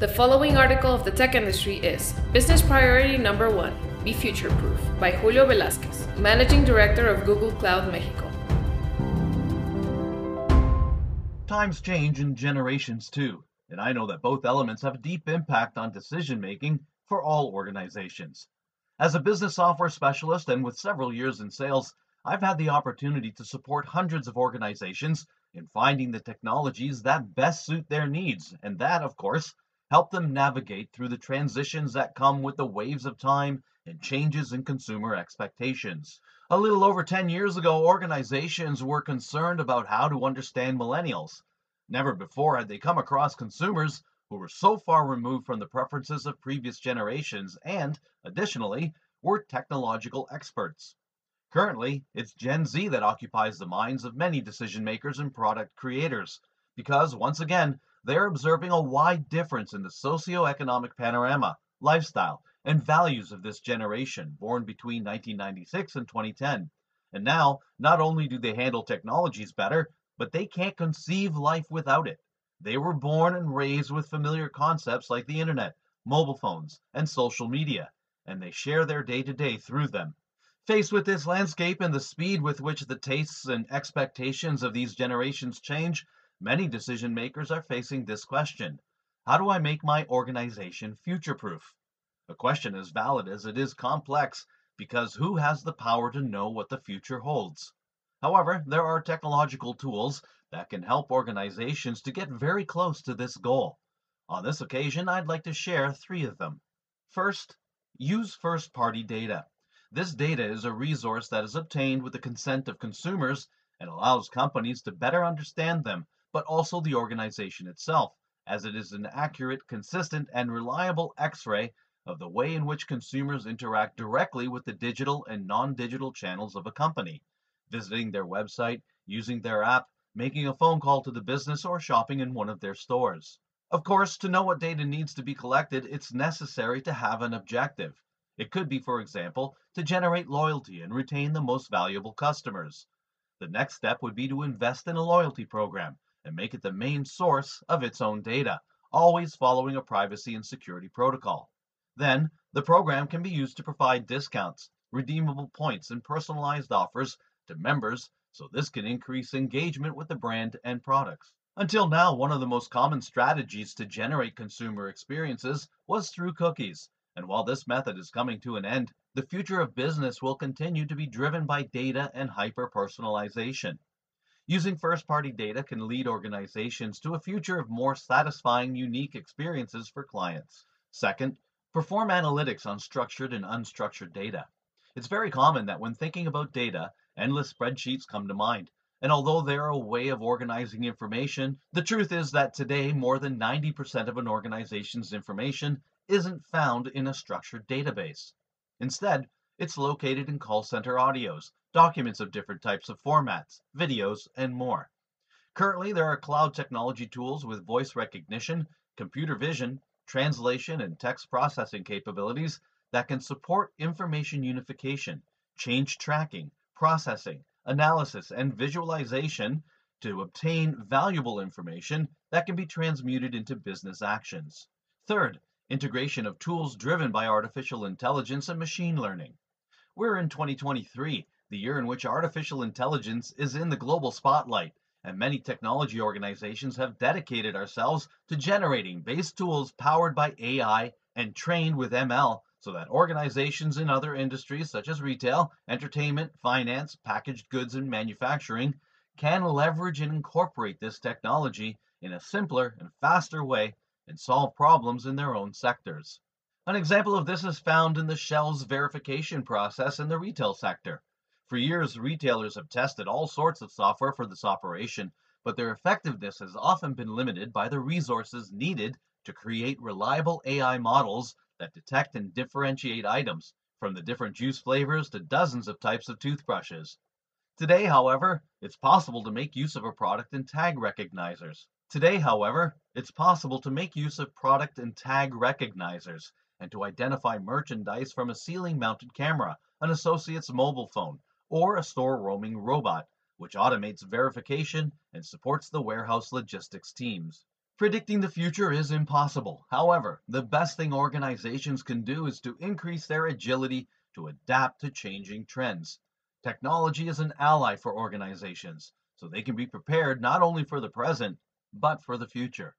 The following article of the tech industry is Business Priority Number One Be Future Proof by Julio Velasquez, Managing Director of Google Cloud Mexico. Times change and generations too, and I know that both elements have a deep impact on decision making for all organizations. As a business software specialist and with several years in sales, I've had the opportunity to support hundreds of organizations in finding the technologies that best suit their needs, and that, of course, help them navigate through the transitions that come with the waves of time and changes in consumer expectations. A little over 10 years ago, organizations were concerned about how to understand millennials. Never before had they come across consumers who were so far removed from the preferences of previous generations and, additionally, were technological experts. Currently, it's Gen Z that occupies the minds of many decision makers and product creators because, once again, they're observing a wide difference in the socio-economic panorama, lifestyle, and values of this generation born between 1996 and 2010. And now, not only do they handle technologies better, but they can't conceive life without it. They were born and raised with familiar concepts like the internet, mobile phones, and social media, and they share their day to day through them. Faced with this landscape and the speed with which the tastes and expectations of these generations change, Many decision makers are facing this question How do I make my organization future proof? A question as valid as it is complex because who has the power to know what the future holds? However, there are technological tools that can help organizations to get very close to this goal. On this occasion, I'd like to share three of them. First, use first party data. This data is a resource that is obtained with the consent of consumers and allows companies to better understand them but also the organization itself, as it is an accurate, consistent, and reliable x-ray of the way in which consumers interact directly with the digital and non-digital channels of a company, visiting their website, using their app, making a phone call to the business, or shopping in one of their stores. Of course, to know what data needs to be collected, it's necessary to have an objective. It could be, for example, to generate loyalty and retain the most valuable customers. The next step would be to invest in a loyalty program and make it the main source of its own data, always following a privacy and security protocol. Then, the program can be used to provide discounts, redeemable points, and personalized offers to members so this can increase engagement with the brand and products. Until now, one of the most common strategies to generate consumer experiences was through cookies. And while this method is coming to an end, the future of business will continue to be driven by data and hyper personalization. Using first party data can lead organizations to a future of more satisfying, unique experiences for clients. Second, perform analytics on structured and unstructured data. It's very common that when thinking about data, endless spreadsheets come to mind. And although they're a way of organizing information, the truth is that today more than 90% of an organization's information isn't found in a structured database. Instead, it's located in call center audios, documents of different types of formats, videos, and more. Currently, there are cloud technology tools with voice recognition, computer vision, translation, and text processing capabilities that can support information unification, change tracking, processing, analysis, and visualization to obtain valuable information that can be transmuted into business actions. Third, integration of tools driven by artificial intelligence and machine learning. We're in 2023, the year in which artificial intelligence is in the global spotlight, and many technology organizations have dedicated ourselves to generating base tools powered by AI and trained with ML so that organizations in other industries such as retail, entertainment, finance, packaged goods, and manufacturing can leverage and incorporate this technology in a simpler and faster way and solve problems in their own sectors. An example of this is found in the Shell's verification process in the retail sector. For years, retailers have tested all sorts of software for this operation, but their effectiveness has often been limited by the resources needed to create reliable AI models that detect and differentiate items, from the different juice flavors to dozens of types of toothbrushes. Today, however, it's possible to make use of a product and tag recognizers. Today, however, it's possible to make use of product and tag recognizers and to identify merchandise from a ceiling mounted camera, an associate's mobile phone, or a store roaming robot, which automates verification and supports the warehouse logistics teams. Predicting the future is impossible. However, the best thing organizations can do is to increase their agility to adapt to changing trends. Technology is an ally for organizations, so they can be prepared not only for the present, but for the future.